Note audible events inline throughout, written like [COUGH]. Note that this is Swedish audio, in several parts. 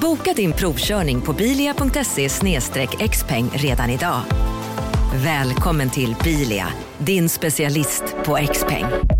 Boka din provkörning på bilia.se xpeng redan idag. Välkommen till Bilia, din specialist på X-peng.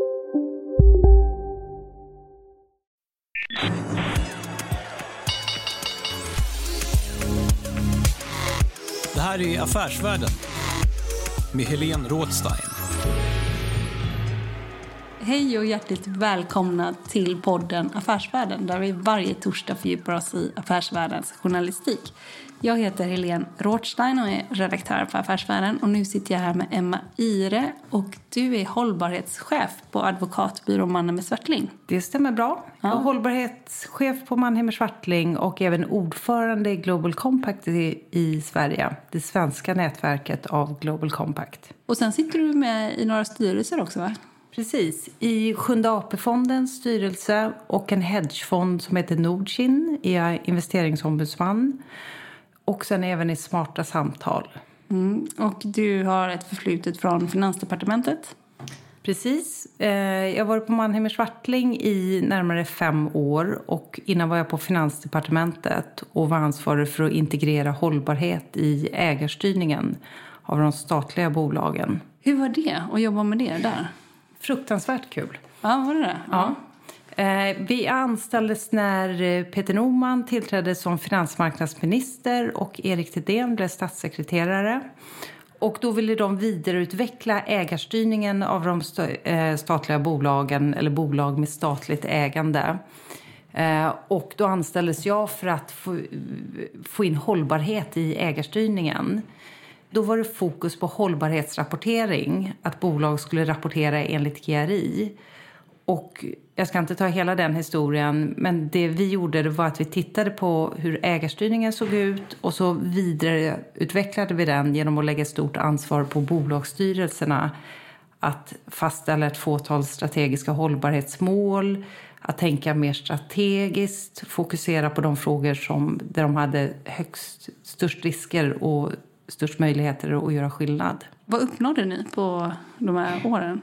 Det här är Affärsvärlden med Helene Rådstein. Hej och hjärtligt välkomna till podden Affärsvärlden där vi varje torsdag fördjupar oss i affärsvärldens journalistik. Jag heter Helene Rothstein och är redaktör på Affärsvärlden. Och nu sitter jag här med Emma Ire och du är hållbarhetschef på advokatbyrån Mannheimer Swartling. Det stämmer bra. Jag är hållbarhetschef på Mannheimer Swartling och även ordförande i Global Compact i, i Sverige. Det svenska nätverket av Global Compact. Och sen sitter du med i några styrelser också va? Precis. I Sjunde AP-fondens styrelse och en hedgefond som heter Nordkin är jag investeringsombudsman och sen även i Smarta Samtal. Mm. Och du har ett förflutet från Finansdepartementet? Precis. Eh, jag varit på Mannheimer Swartling i närmare fem år och innan var jag på Finansdepartementet och var ansvarig för att integrera hållbarhet i ägarstyrningen av de statliga bolagen. Hur var det att jobba med det där? Fruktansvärt kul. Ja, var det det? Ja. Eh, Eh, vi anställdes när eh, Peter Norman tillträdde som finansmarknadsminister och Erik Thedéen blev statssekreterare. Och då ville de vidareutveckla ägarstyrningen av de eh, statliga bolagen, eller bolag med statligt ägande. Och då anställdes jag för att få in hållbarhet i ägarstyrningen. Då var det fokus på hållbarhetsrapportering, att bolag skulle rapportera enligt GRI. Och jag ska inte ta hela den historien, men det vi gjorde det var att vi tittade på hur ägarstyrningen såg ut och så vidareutvecklade vi den genom att lägga stort ansvar på bolagsstyrelserna att fastställa ett fåtal strategiska hållbarhetsmål, att tänka mer strategiskt, fokusera på de frågor som, där de hade högst, störst risker och störst möjligheter att göra skillnad. Vad uppnådde ni på de här åren?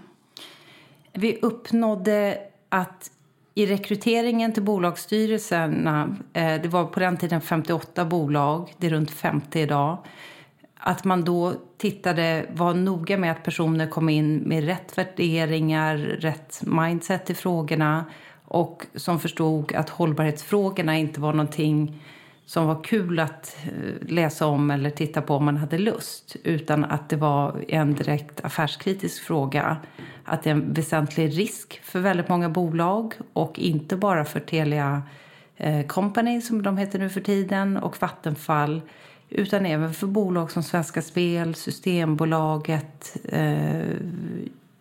Vi uppnådde att i rekryteringen till bolagsstyrelserna, eh, det var på den tiden 58 bolag, det är runt 50 idag, att man då tittade, var noga med att personer kom in med rätt värderingar, rätt mindset i frågorna och som förstod att hållbarhetsfrågorna inte var någonting som var kul att eh, läsa om eller titta på om man hade lust utan att det var en direkt affärskritisk fråga. Att det är en väsentlig risk för väldigt många bolag och inte bara för Telia eh, Company som de heter nu för tiden och Vattenfall utan även för bolag som Svenska Spel, Systembolaget, eh,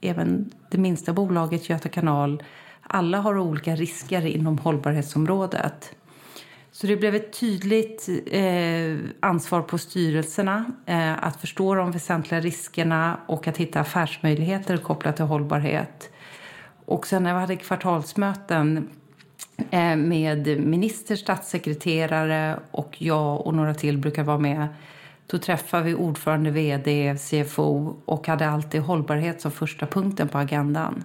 även det minsta bolaget Göta kanal. Alla har olika risker inom hållbarhetsområdet. Så det blev ett tydligt eh, ansvar på styrelserna eh, att förstå de väsentliga riskerna och att hitta affärsmöjligheter kopplat till hållbarhet. Och sen när vi hade kvartalsmöten eh, med minister, statssekreterare och jag och några till brukar vara med då träffade vi ordförande, vd, CFO och hade alltid hållbarhet som första punkten på agendan.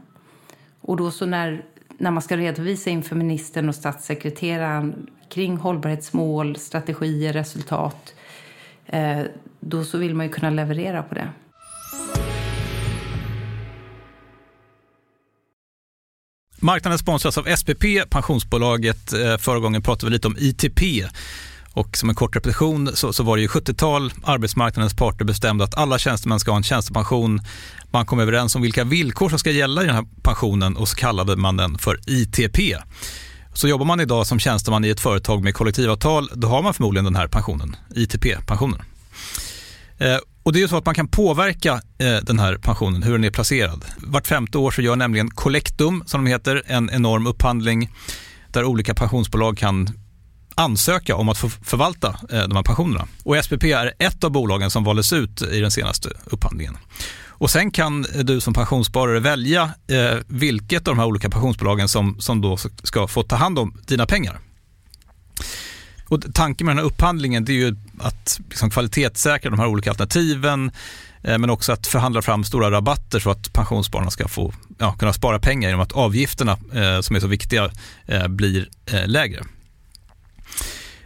Och då så när, när man ska redovisa inför ministern och statssekreteraren kring hållbarhetsmål, strategier, resultat eh, då så vill man ju kunna leverera på det. Marknaden sponsras av SPP, pensionsbolaget. Eh, förra gången pratade vi lite om ITP. Och som en kort repetition så, så var det ju 70-tal, arbetsmarknadens parter bestämde att alla tjänstemän ska ha en tjänstepension. Man kom överens om vilka villkor som ska gälla i den här pensionen och så kallade man den för ITP. Så jobbar man idag som tjänsteman i ett företag med kollektivavtal, då har man förmodligen den här pensionen, ITP-pensionen. Eh, och det är ju så att man kan påverka eh, den här pensionen, hur den är placerad. Vart femte år så gör nämligen Collectum, som de heter, en enorm upphandling där olika pensionsbolag kan ansöka om att få förvalta eh, de här pensionerna. Och SPP är ett av bolagen som valdes ut i den senaste upphandlingen. Och sen kan du som pensionssparare välja eh, vilket av de här olika pensionsbolagen som, som då ska få ta hand om dina pengar. Och tanken med den här upphandlingen det är ju att liksom kvalitetssäkra de här olika alternativen eh, men också att förhandla fram stora rabatter så att pensionsspararna ska få ja, kunna spara pengar genom att avgifterna eh, som är så viktiga eh, blir eh, lägre.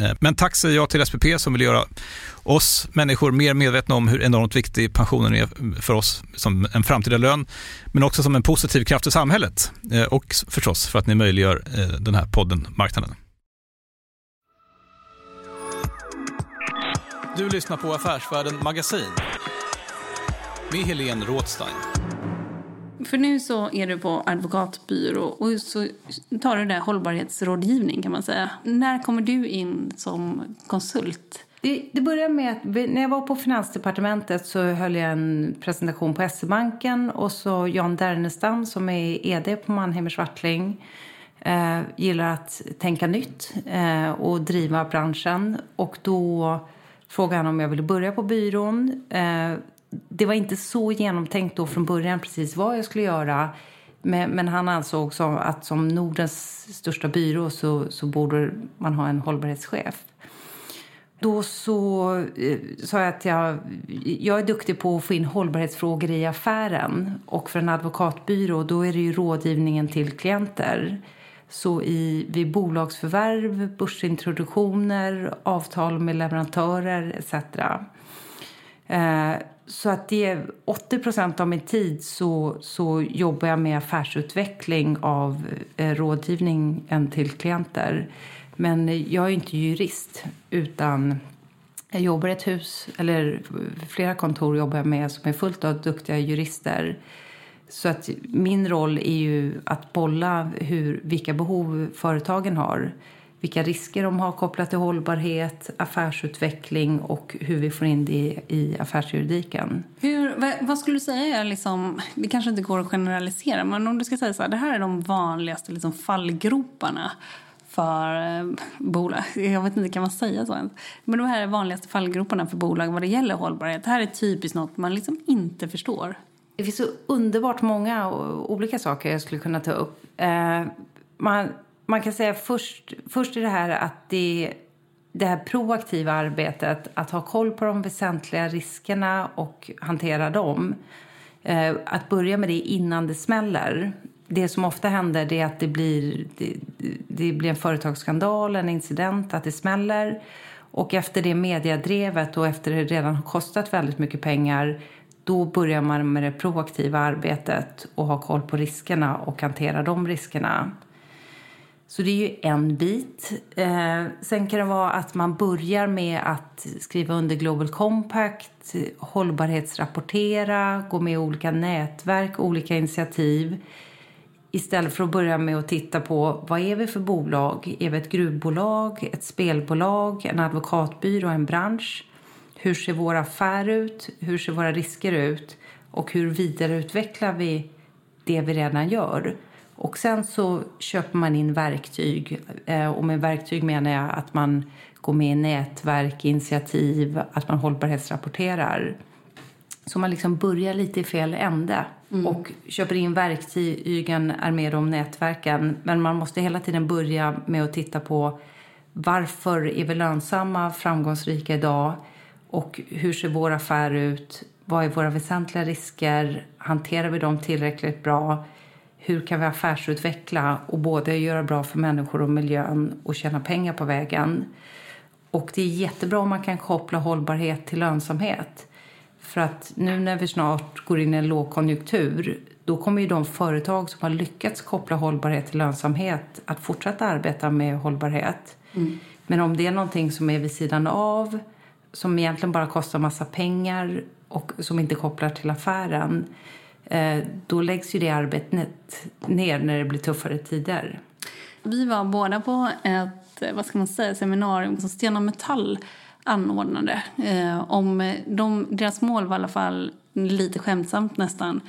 Eh, men tack säger jag till SPP som vill göra oss människor mer medvetna om hur enormt viktig pensionen är för oss som en framtida lön, men också som en positiv kraft i samhället eh, och förstås för att ni möjliggör eh, den här podden Marknaden. Du lyssnar på Affärsvärlden Magasin med Helene Rådstein. För nu så är du på advokatbyrå och så tar du där hållbarhetsrådgivning kan man säga. När kommer du in som konsult? Det, det började med att när jag var på Finansdepartementet så höll jag en presentation på SE-banken och så Jan Dernestam som är ED på Mannheimer Swartling eh, gillar att tänka nytt eh, och driva branschen och då frågade han om jag ville börja på byrån. Eh, det var inte så genomtänkt då från början precis vad jag skulle göra. Men, men han ansåg också att som Nordens största byrå så, så borde man ha en hållbarhetschef. Då så eh, sa jag att jag, jag är duktig på att få in hållbarhetsfrågor i affären. Och för en advokatbyrå då är det ju rådgivningen till klienter. Så i, vid bolagsförvärv, börsintroduktioner, avtal med leverantörer etc. Eh, så att det är 80 procent av min tid så, så jobbar jag med affärsutveckling av eh, rådgivningen till klienter. Men jag är inte jurist utan jag jobbar i ett hus, eller flera kontor jobbar jag med som är fullt av duktiga jurister. Så att min roll är ju att bolla hur, vilka behov företagen har vilka risker de har kopplat till hållbarhet, affärsutveckling och hur vi får in det i affärsjuridiken. Hur, vad skulle du säga är liksom, det kanske inte går att generalisera, men om du ska säga så här, det här är de vanligaste liksom fallgroparna för eh, bolag. Jag vet inte, kan man säga så ens? Men de här är vanligaste fallgroparna för bolag vad det gäller hållbarhet. Det här är typiskt något man liksom inte förstår. Det finns så underbart många olika saker jag skulle kunna ta upp. Eh, man man kan säga först, först är det här att det, det här proaktiva arbetet, att ha koll på de väsentliga riskerna och hantera dem. Eh, att börja med det innan det smäller. Det som ofta händer är att det blir, det, det blir en företagsskandal, en incident, att det smäller. Och efter det mediedrevet och efter det redan har kostat väldigt mycket pengar då börjar man med det proaktiva arbetet och ha koll på riskerna och hantera de riskerna. Så det är ju en bit. Eh, sen kan det vara att man börjar med att skriva under Global Compact, hållbarhetsrapportera, gå med i olika nätverk, olika initiativ. Istället för att börja med att titta på vad är vi för bolag? Är vi ett gruvbolag, ett spelbolag, en advokatbyrå, en bransch? Hur ser vår affär ut? Hur ser våra risker ut? och hur vidareutvecklar vi det vi redan gör. Och sen så köper man in verktyg. Eh, och med verktyg menar jag att man går med i nätverk, initiativ, att man hållbarhetsrapporterar. Så man liksom börjar lite i fel ände mm. och köper in verktygen, är med om nätverken. Men man måste hela tiden börja med att titta på varför är vi lönsamma, framgångsrika idag och hur ser vår affär ut? Vad är våra väsentliga risker? Hanterar vi dem tillräckligt bra? Hur kan vi affärsutveckla och både göra bra för människor och miljön och tjäna pengar på vägen? Och det är jättebra om man kan koppla hållbarhet till lönsamhet. För att nu när vi snart går in i en lågkonjunktur då kommer ju de företag som har lyckats koppla hållbarhet till lönsamhet att fortsätta arbeta med hållbarhet. Mm. Men om det är någonting som är vid sidan av som egentligen bara kostar massa pengar och som inte kopplar till affären då läggs ju det arbetet ner när det blir tuffare tider. Vi var båda på ett vad ska man säga, seminarium som Stena Metall anordnade. Eh, om de, deras mål var i alla fall, lite skämtsamt nästan,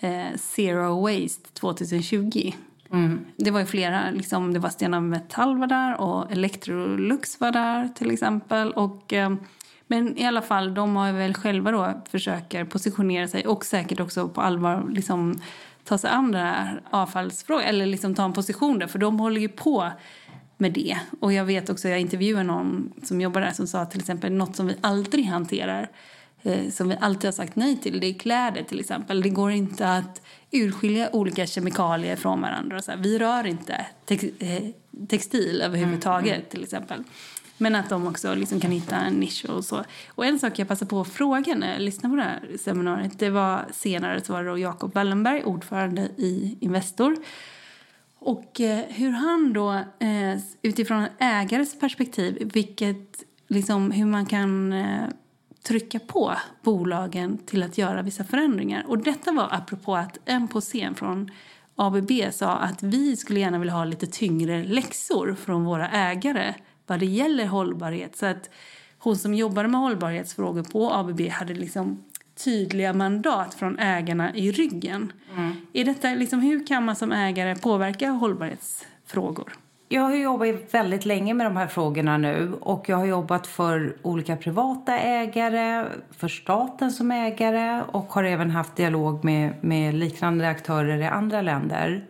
eh, Zero Waste 2020. Mm. Det var ju flera, liksom, det var Stena Metall var där och Electrolux var där till exempel. Och, eh, men i alla fall, de har väl själva då försöker positionera sig och säkert också på allvar liksom, ta sig an den här avfallsfrågan eller liksom ta en position där för de håller ju på med det. Och jag vet också, jag intervjuade någon som jobbar där som sa till exempel något som vi aldrig hanterar eh, som vi alltid har sagt nej till, det är kläder till exempel. Det går inte att urskilja olika kemikalier från varandra. Så här, vi rör inte tex, eh, textil överhuvudtaget mm, mm. till exempel. Men att de också liksom kan hitta en nisch och så. Och en sak jag passade på att fråga när jag lyssnade på det här seminariet, det var senare så var det Jakob Wallenberg, ordförande i Investor, och eh, hur han då, eh, utifrån ägares perspektiv, vilket, liksom, hur man kan eh, trycka på bolagen till att göra vissa förändringar. Och detta var apropå att en på scen från ABB sa att vi skulle gärna vilja ha lite tyngre läxor från våra ägare vad det gäller hållbarhet. Så att hon som jobbade med hållbarhetsfrågor på ABB hade liksom tydliga mandat från ägarna i ryggen. Mm. Är detta, liksom, hur kan man som ägare påverka hållbarhetsfrågor? Jag har jobbat väldigt länge med de här frågorna nu och jag har jobbat för olika privata ägare, för staten som ägare och har även haft dialog med, med liknande aktörer i andra länder.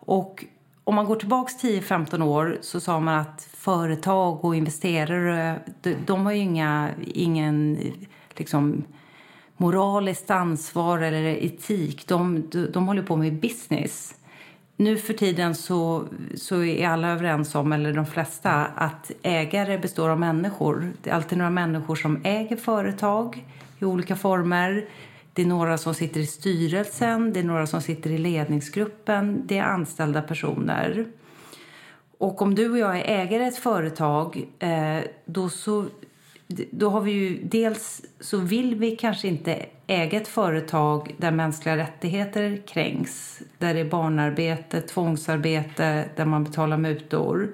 Och om man går tillbaka 10-15 år så sa man att företag och investerare, de, de har ju inga, ingen liksom, moraliskt ansvar eller etik. De, de, de håller på med business. Nu för tiden så, så är alla överens om, eller de flesta, att ägare består av människor. Det är alltid några människor som äger företag i olika former. Det är några som sitter i styrelsen, det är några som sitter i ledningsgruppen, det är anställda personer. Och om du och jag är ägare i ett företag, eh, då så då har vi ju dels så vill vi kanske inte äga ett företag där mänskliga rättigheter kränks, där det är barnarbete, tvångsarbete, där man betalar mutor.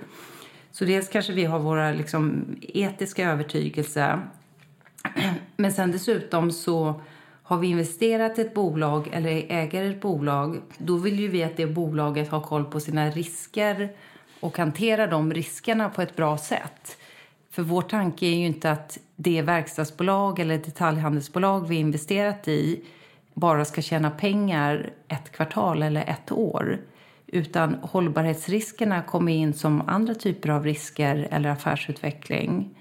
Så dels kanske vi har våra liksom, etiska övertygelse. Men sen dessutom så har vi investerat i ett bolag eller äger ett bolag, då vill ju vi att det bolaget har koll på sina risker och hanterar de riskerna på ett bra sätt. För vår tanke är ju inte att det verkstadsbolag eller detaljhandelsbolag vi investerat i bara ska tjäna pengar ett kvartal eller ett år. Utan hållbarhetsriskerna kommer in som andra typer av risker eller affärsutveckling.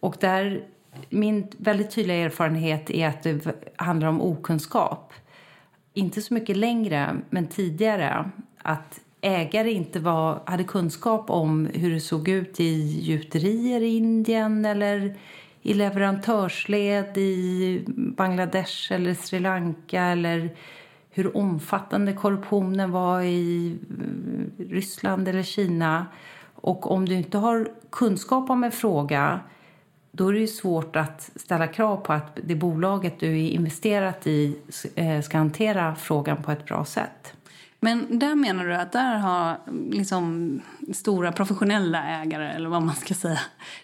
Och där, min väldigt tydliga erfarenhet är att det handlar om okunskap. Inte så mycket längre, men tidigare. Att ägare inte var, hade kunskap om hur det såg ut i gjuterier i Indien eller i leverantörsled i Bangladesh eller Sri Lanka eller hur omfattande korruptionen var i eh, Ryssland eller Kina. Och om du inte har kunskap om en fråga då är det svårt att ställa krav på att det bolaget du är investerat i eh, ska hantera frågan på ett bra sätt. Men där menar du att där har liksom stora professionella ägare, eller vad man ska säga,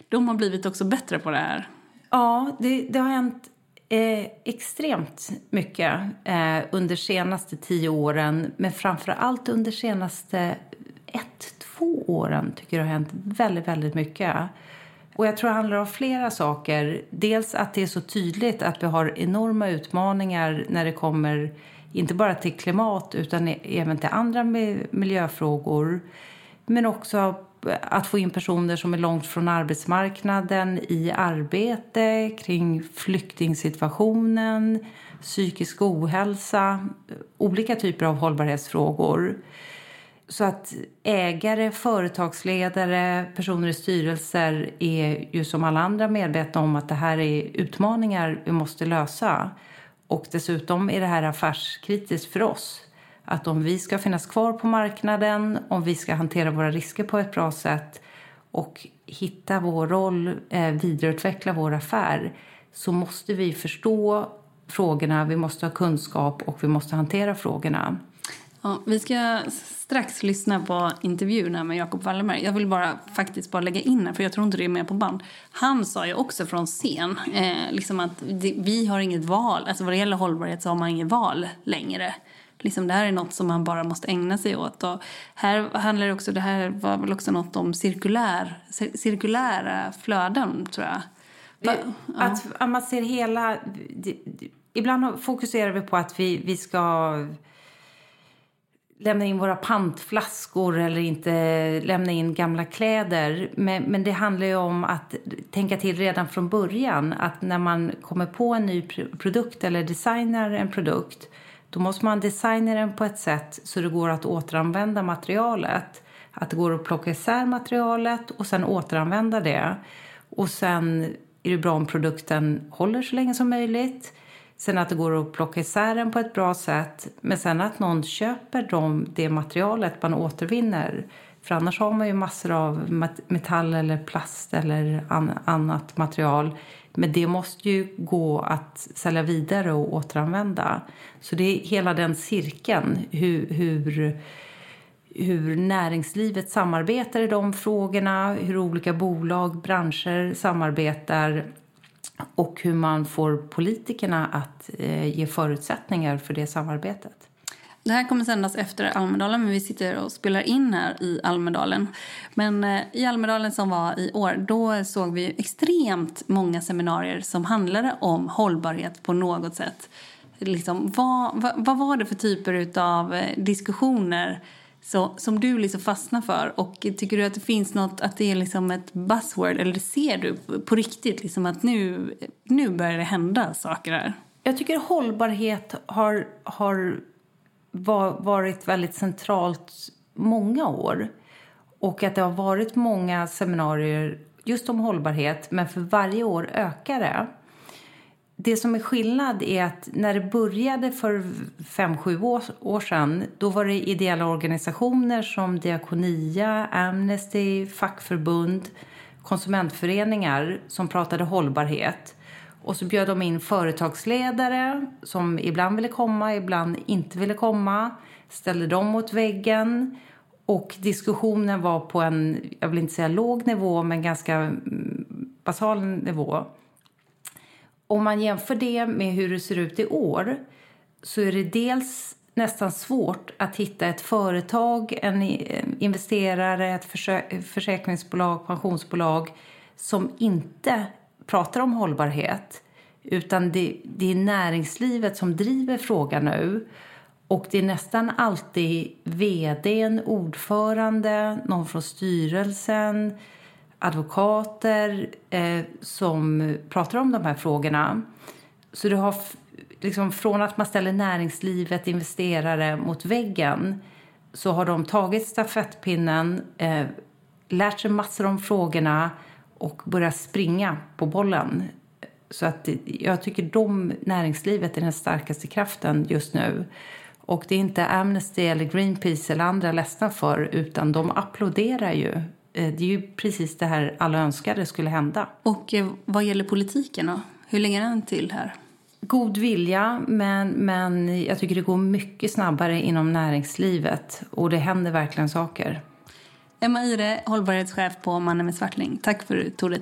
de har blivit också bättre på det här? Ja, det, det har hänt Eh, extremt mycket eh, under senaste tio åren. Men framför allt under senaste ett, två åren tycker jag det har hänt väldigt, väldigt mycket. Och jag tror det handlar om flera saker. Dels att det är så tydligt att vi har enorma utmaningar när det kommer inte bara till klimat utan e- även till andra miljöfrågor. Men också att få in personer som är långt från arbetsmarknaden i arbete kring flyktingsituationen, psykisk ohälsa, olika typer av hållbarhetsfrågor. Så att ägare, företagsledare, personer i styrelser är ju som alla andra medvetna om att det här är utmaningar vi måste lösa. Och dessutom är det här affärskritiskt för oss. Att om vi ska finnas kvar på marknaden, om vi ska hantera våra risker på ett bra sätt och hitta vår roll, eh, vidareutveckla vår affär så måste vi förstå frågorna, vi måste ha kunskap och vi måste hantera frågorna. Ja, vi ska strax lyssna på intervjun med Jakob Wallenberg. Jag vill bara faktiskt bara lägga in här, för jag tror inte det är med på band. Han sa ju också från scen eh, liksom att det, vi har inget val. Alltså vad det gäller hållbarhet så har man inget val längre. Liksom det här är något som man bara måste ägna sig åt. Och här handlar det också, det här var väl också något om cirkulär, cirkulära flöden tror jag. Va, att, att man ser hela... Ibland fokuserar vi på att vi, vi ska lämna in våra pantflaskor eller inte lämna in gamla kläder. Men, men det handlar ju om att tänka till redan från början. Att när man kommer på en ny produkt eller designar en produkt då måste man designa den på ett sätt så det går att återanvända materialet. Att det går att plocka isär materialet och sen återanvända det. Och sen är det bra om produkten håller så länge som möjligt. Sen att det går att plocka isär den på ett bra sätt. Men sen att någon köper de, det materialet man återvinner. För annars har man ju massor av metall eller plast eller annat material. Men det måste ju gå att sälja vidare och återanvända. Så det är hela den cirkeln. Hur, hur, hur näringslivet samarbetar i de frågorna. Hur olika bolag, branscher samarbetar och hur man får politikerna att eh, ge förutsättningar för det samarbetet. Det här kommer sändas efter Almedalen, men vi sitter och spelar in här i Almedalen. Men eh, i Almedalen som var i år, då såg vi extremt många seminarier som handlade om hållbarhet på något sätt. Liksom, vad, vad, vad var det för typer av eh, diskussioner så, som du liksom fastnar för? Och tycker du att det finns något, att det är liksom ett buzzword, eller ser du på riktigt liksom att nu, nu börjar det hända saker här? Jag tycker hållbarhet har, har varit väldigt centralt många år. Och att det har varit många seminarier just om hållbarhet, men för varje år ökar det. Det som är skillnad är att när det började för fem sju år, år sedan då var det ideella organisationer som Diakonia, Amnesty, fackförbund, konsumentföreningar som pratade hållbarhet. Och så bjöd de in företagsledare som ibland ville komma, ibland inte ville komma. Ställde dem mot väggen. Och diskussionen var på en, jag vill inte säga låg nivå, men ganska mm, basal nivå. Om man jämför det med hur det ser ut i år så är det dels nästan svårt att hitta ett företag, en investerare, ett försäkringsbolag, pensionsbolag som inte pratar om hållbarhet utan det, det är näringslivet som driver frågan nu. Och det är nästan alltid vd, ordförande, någon från styrelsen, advokater eh, som pratar om de här frågorna. Så du har liksom från att man ställer näringslivet, investerare mot väggen så har de tagit stafettpinnen, eh, lärt sig massor om frågorna och börjat springa på bollen. Så att jag tycker de, näringslivet är den starkaste kraften just nu. Och det är inte Amnesty eller Greenpeace eller andra ledsna för utan de applåderar ju. Eh, det är ju precis det här alla önskade skulle hända. Och eh, vad gäller politiken då? Hur länge är den till här? God vilja, men, men jag tycker det går mycket snabbare inom näringslivet och det händer verkligen saker. Emma Ire, hållbarhetschef på Mannen med Svartling. Tack för att du tog dig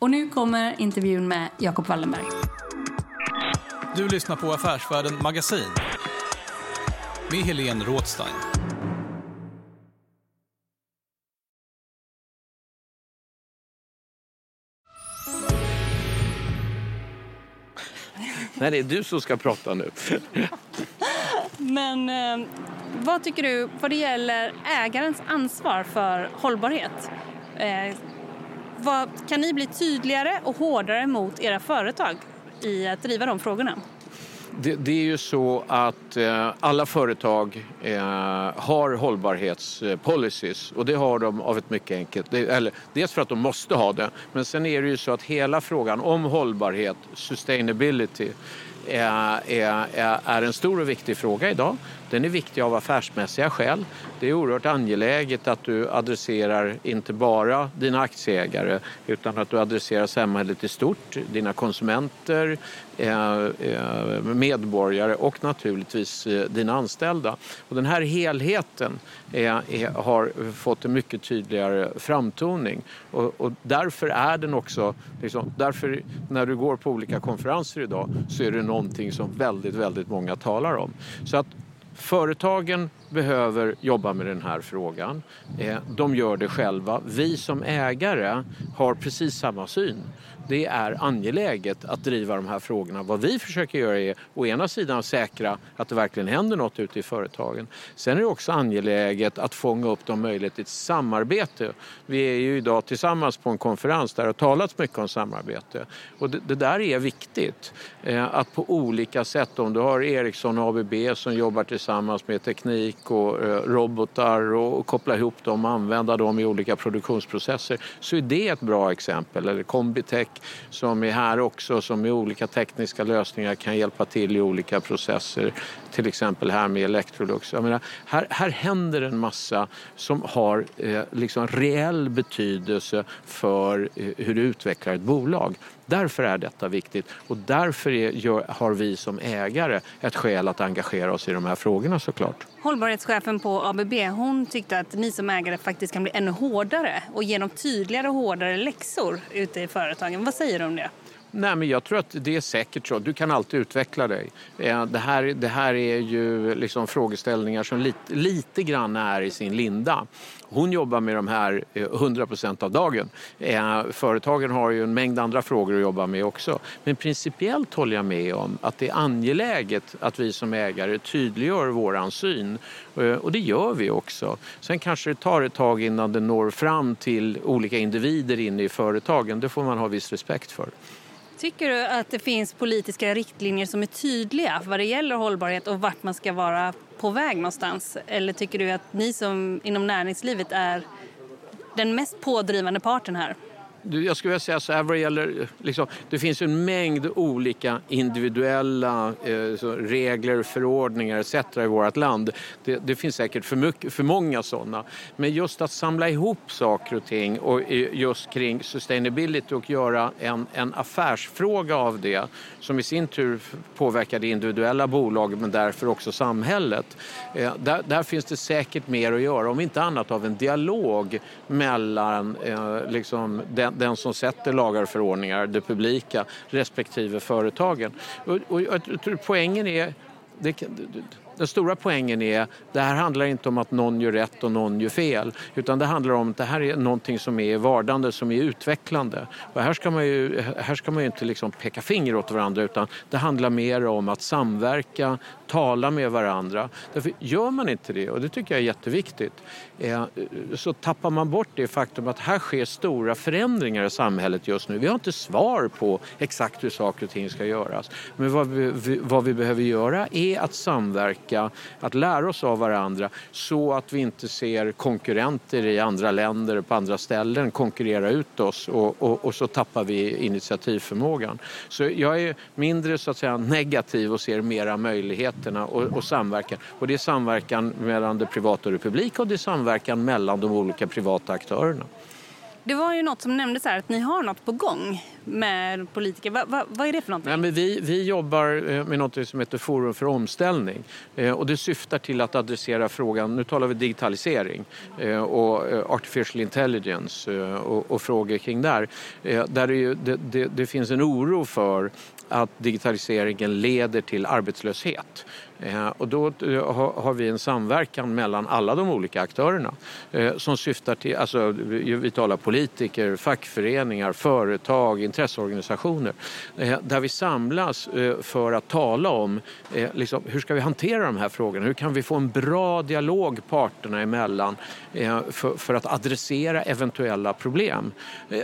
Och nu kommer intervjun med Jakob Wallenberg. Du lyssnar på Affärsvärlden Magasin med Helene Rådstein. Nej, det är du som ska prata nu. Men eh, vad tycker du vad det gäller ägarens ansvar för hållbarhet? Eh, vad, kan ni bli tydligare och hårdare mot era företag i att driva de frågorna? Det, det, är ju så att eh, alla företag eh, har hållbarhetspolicies och det har de av ett mycket enkelt, det, eller dels för att de måste ha det, men sen är det ju så att hela frågan om hållbarhet, sustainability, eh, är, är, är en stor och viktig fråga idag. Den är viktig av affärsmässiga skäl. Det är oerhört angeläget att du adresserar inte bara dina aktieägare utan att du adresserar samhället i stort, dina konsumenter, eh, eh, medborgare och naturligtvis eh, dina anställda. Och den här helheten är, har fått en mycket tydligare framtoning och, och därför är den också, liksom, därför när du går på olika konferenser idag så är det någonting som väldigt, väldigt många talar om. Så att Företagen behöver jobba med den här frågan. Eh, de gör det själva. Vi som ägare har precis samma syn det är angeläget att driva de här frågorna. Vad vi försöker göra är å ena sidan säkra att det verkligen händer något ute i företagen. Sen är det också angeläget att fånga upp de möjligheter till samarbete. Vi är ju idag tillsammans på en konferens där det har talats mycket om samarbete. Och det, det där är viktigt. Eh, att på olika sätt, om du har Ericsson och ABB som jobbar tillsammans med teknik och eh, robotar och, och koppla ihop dem och använda dem i olika produktionsprocesser så är det ett bra exempel. Eller Combitech som är här också som med olika tekniska lösningar kan hjälpa till i olika processer. Till exempel här med Electrolux. Jag menar, här, här händer en massa som har eh, liksom reell betydelse för eh, hur du utvecklar ett bolag. Därför är detta viktigt och därför är, gör, har vi som ägare ett skäl att engagera oss i de här frågorna såklart. Hållbarhetschefen på ABB hon tyckte att ni som ägare faktiskt kan bli ännu hårdare och ge dem tydligare och hårdare läxor ute i företagen. Vad säger du om det? Nej, men jag tror att det är säkert så. Du kan alltid utveckla dig. Eh, det här, det här är ju liksom frågeställningar som lite, lite grann är i sin linda. Hon jobbar med de här eh, 100 % av dagen. Eh, företagen har ju en mängd andra frågor att jobba med också. Men principiellt håller jag med om att det är angeläget att vi som ägare tydliggör våran syn. Eh, och det gör vi också. Sen kanske det tar ett tag innan det når fram till olika individer inne i företagen. Det får man ha viss respekt för. Tycker du att det finns politiska riktlinjer som är tydliga vad det gäller hållbarhet och vart man ska vara på väg någonstans? Eller tycker du att ni som inom näringslivet är den mest pådrivande parten här? Jag skulle vilja säga så här vad det gäller, liksom, det finns en mängd olika individuella eh, regler, förordningar etc. i vårt land. Det, det finns säkert för, mycket, för många sådana. Men just att samla ihop saker och ting och eh, just kring sustainability och göra en, en affärsfråga av det som i sin tur påverkar det individuella bolaget men därför också samhället. Eh, där, där, finns det säkert mer att göra, om inte annat av en dialog mellan eh, liksom den, den, som sätter lagar och förordningar, det publika, respektive företagen. Och, och jag tror poängen är det, den stora poängen är det här handlar inte om att någon gör rätt och någon gör fel utan det handlar om att det här är någonting som är vardande, som är utvecklande. Och här ska man ju, här ska man ju inte liksom peka finger åt varandra utan det handlar mer om att samverka, tala med varandra. Därför gör man inte det, och det tycker jag är jätteviktigt, eh, så tappar man bort det faktum att här sker stora förändringar i samhället just nu. Vi har inte svar på exakt hur saker och ting ska göras. Men vad vi, vad vi behöver göra är att samverka, att lära oss av varandra så att vi inte ser konkurrenter i andra länder på andra ställen konkurrera ut oss och, och, och så tappar vi initiativförmågan. Så jag är mindre så att säga negativ och ser mera möjligheterna och, och samverkan. Och det är samverkan mellan det privata och det publika och det är samverkan mellan de olika privata aktörerna. Det var ju något som nämndes här, att ni har något på gång med politiker. Va, va, vad är det för någonting? Nej, men vi, vi jobbar eh, med något som heter Forum för omställning. Eh, och det syftar till att adressera frågan, nu talar vi digitalisering eh, och artificial intelligence och, och frågor kring där. Där det, ju, det, det, det finns en oro för att digitaliseringen leder till arbetslöshet. Eh, och då eh, har vi en samverkan mellan alla de olika aktörerna eh, som syftar till, alltså vi talar politiker, fackföreningar, företag, intresseorganisationer, där vi samlas för att tala om liksom, hur ska vi hantera de här frågorna, hur kan vi få en bra dialog parterna emellan för att adressera eventuella problem.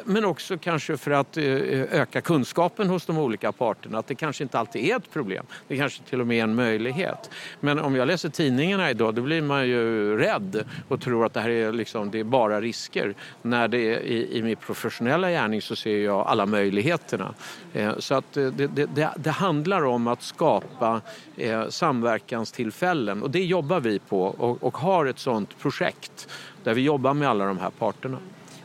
Men också kanske för att öka kunskapen hos de olika parterna, att det kanske inte alltid är ett problem, det kanske till och med är en möjlighet verklighet. Men om jag läser tidningarna idag då blir man ju rädd och tror att det här är, liksom, det är bara risker. När det är, i, i min professionella gärning så ser jag alla möjligheterna. Eh, så att eh, det, det, det, det, handlar om att skapa eh, samverkanstillfällen och det jobbar vi på och, och har ett sådant projekt där vi jobbar med alla de här parterna.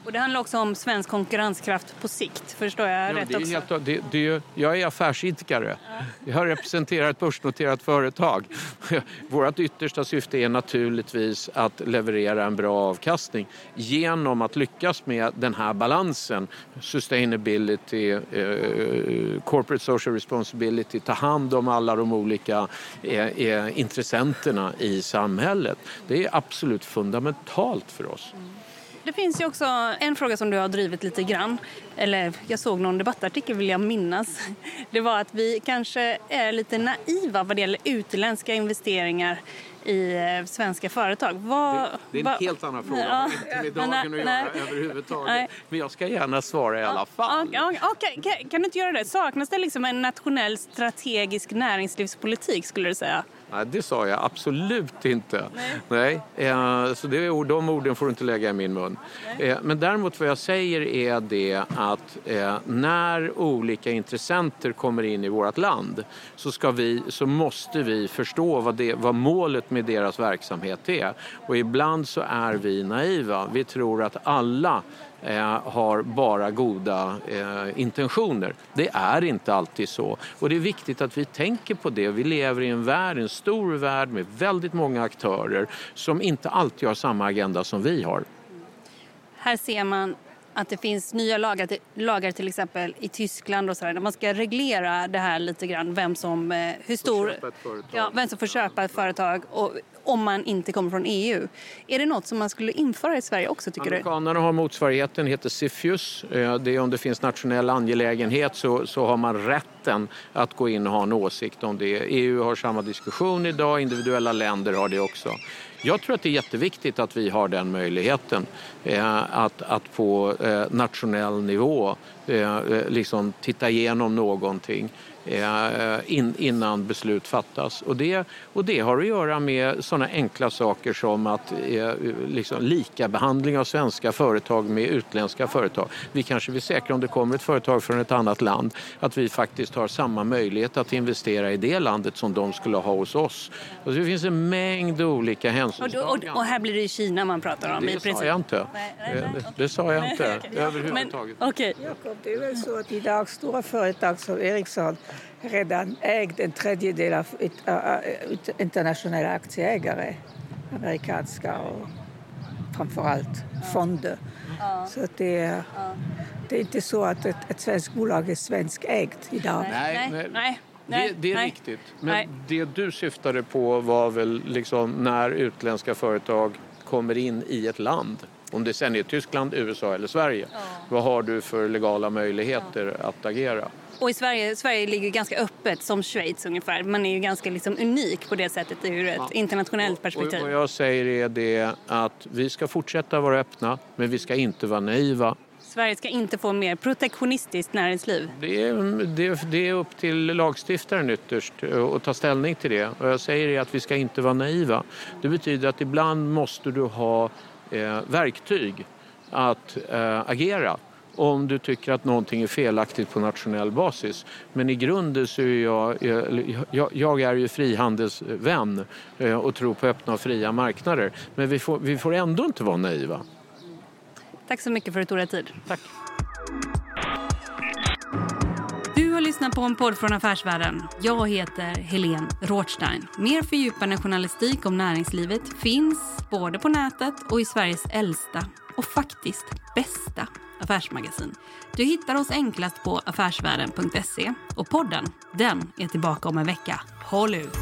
Och det handlar också om svensk konkurrenskraft på sikt, förstår jag ja, rätt det är också? Helt, det, det, jag är affärsidkare. Ja. Jag representerar ett börsnoterat företag. [LAUGHS] Vårt yttersta syfte är naturligtvis att leverera en bra avkastning genom att lyckas med den här balansen. Sustainability, eh, corporate social responsibility, ta hand om alla de olika eh, eh, intressenterna i samhället. Det är absolut fundamentalt för oss. Mm. Det finns ju också en fråga som du har drivit lite grann. Eller jag såg någon debattartikel vill jag minnas. Det var att vi kanske är lite naiva vad det gäller utländska investeringar i eh, svenska företag. Vad, det, det, är en va, helt annan fråga. Ja, inte med [LAUGHS] dagen nej, att göra nej, överhuvudtaget. Nej. Men jag ska gärna svara i alla fall. Okay, okay. Kan, kan du inte göra det? Saknas det liksom en nationell strategisk näringslivspolitik skulle du säga? Nej, det sa jag absolut inte. Nej. Nej. Eh, så det, de orden får du inte lägga i min mun. Eh, men däremot vad jag säger är det att eh, när olika intressenter kommer in i vårt land så, ska vi, så måste vi förstå vad, det, vad målet med deras verksamhet är. Och ibland så är vi naiva. Vi tror att alla har bara goda eh, intentioner. Det är inte alltid så. Och det är viktigt att vi tänker på det. Vi lever i en värld, en stor värld med väldigt många aktörer som inte alltid har samma agenda som vi har. Här ser man att det finns nya lagar, lagar till exempel i Tyskland och sådär, där man ska reglera det här lite grann, vem som, eh, hur stor, ja, vem som får köpa ett företag och om man inte kommer från EU. Är det något som man skulle införa i Sverige också tycker Amerikanerna du? har motsvarigheten, heter CFIUS. Eh, det är om det finns nationell angelägenhet så, så har man rätten att gå in och ha en åsikt om det. EU har samma diskussion idag, individuella länder har det också. Jag tror att det är jätteviktigt att vi har den möjligheten eh, att, att på eh, nationell nivå eh, eh liksom titta igenom någonting eh, in, innan beslut fattas. Och det, och det har att göra med sådana enkla saker som att eh, liksom lika behandling av svenska företag med utländska företag. Vi kanske vill säkra om det kommer ett företag från ett annat land att vi faktiskt har samma möjlighet att investera i det landet som de skulle ha hos oss. Alltså det finns en mängd olika Och, hänsynstaganden. och, och här blir det Kina man pratar om i Det princip. sa jag inte. Nej, nej, nej. Det, det sa jag inte [LAUGHS] överhuvudtaget. Men, okej. Jakob, det är väl så att idag stora företag som Ericsson redan ägt en tredjedel av ut, internationella aktieägare. Amerikanska och framförallt fonder. Så att det, är, det är inte så att ett, ett svenskt bolag är svenskägt idag. Nej, Nej, nej. nej, Det, det är nej. riktigt. Men Nej. det du syftade på var väl liksom när utländska företag kommer in i ett land. Om det sen är Tyskland, USA eller Sverige. Vad har du för legala möjligheter att agera? Och i Sverige, Sverige ligger ganska öppet som Schweiz ungefär. Man är ju ganska liksom unik på det sättet ur ett internationellt perspektiv. Och vad jag säger är det att vi ska fortsätta vara öppna men vi ska inte vara naiva. Sverige ska inte få mer protektionistiskt näringsliv. Det är, det, det är upp till lagstiftaren ytterst att ta ställning till det. Och jag säger är att vi ska inte vara naiva. Det betyder att ibland måste du ha eh, verktyg att eh, agera om du tycker att någonting är felaktigt på nationell basis. Men i grunden så är jag, jag, jag, är ju frihandelsvän eh, och tror på öppna och fria marknader. Men vi får, vi får ändå inte vara naiva. Tack så mycket för att du tog dig tid. Tack. Du har lyssnat på en podd från Affärsvärlden. Jag heter Helene Rothstein. Mer fördjupande journalistik om näringslivet finns både på nätet och i Sveriges äldsta och faktiskt bästa affärsmagasin. Du hittar oss enklast på affärsvärlden.se och podden, den är tillbaka om en vecka. Håll ut!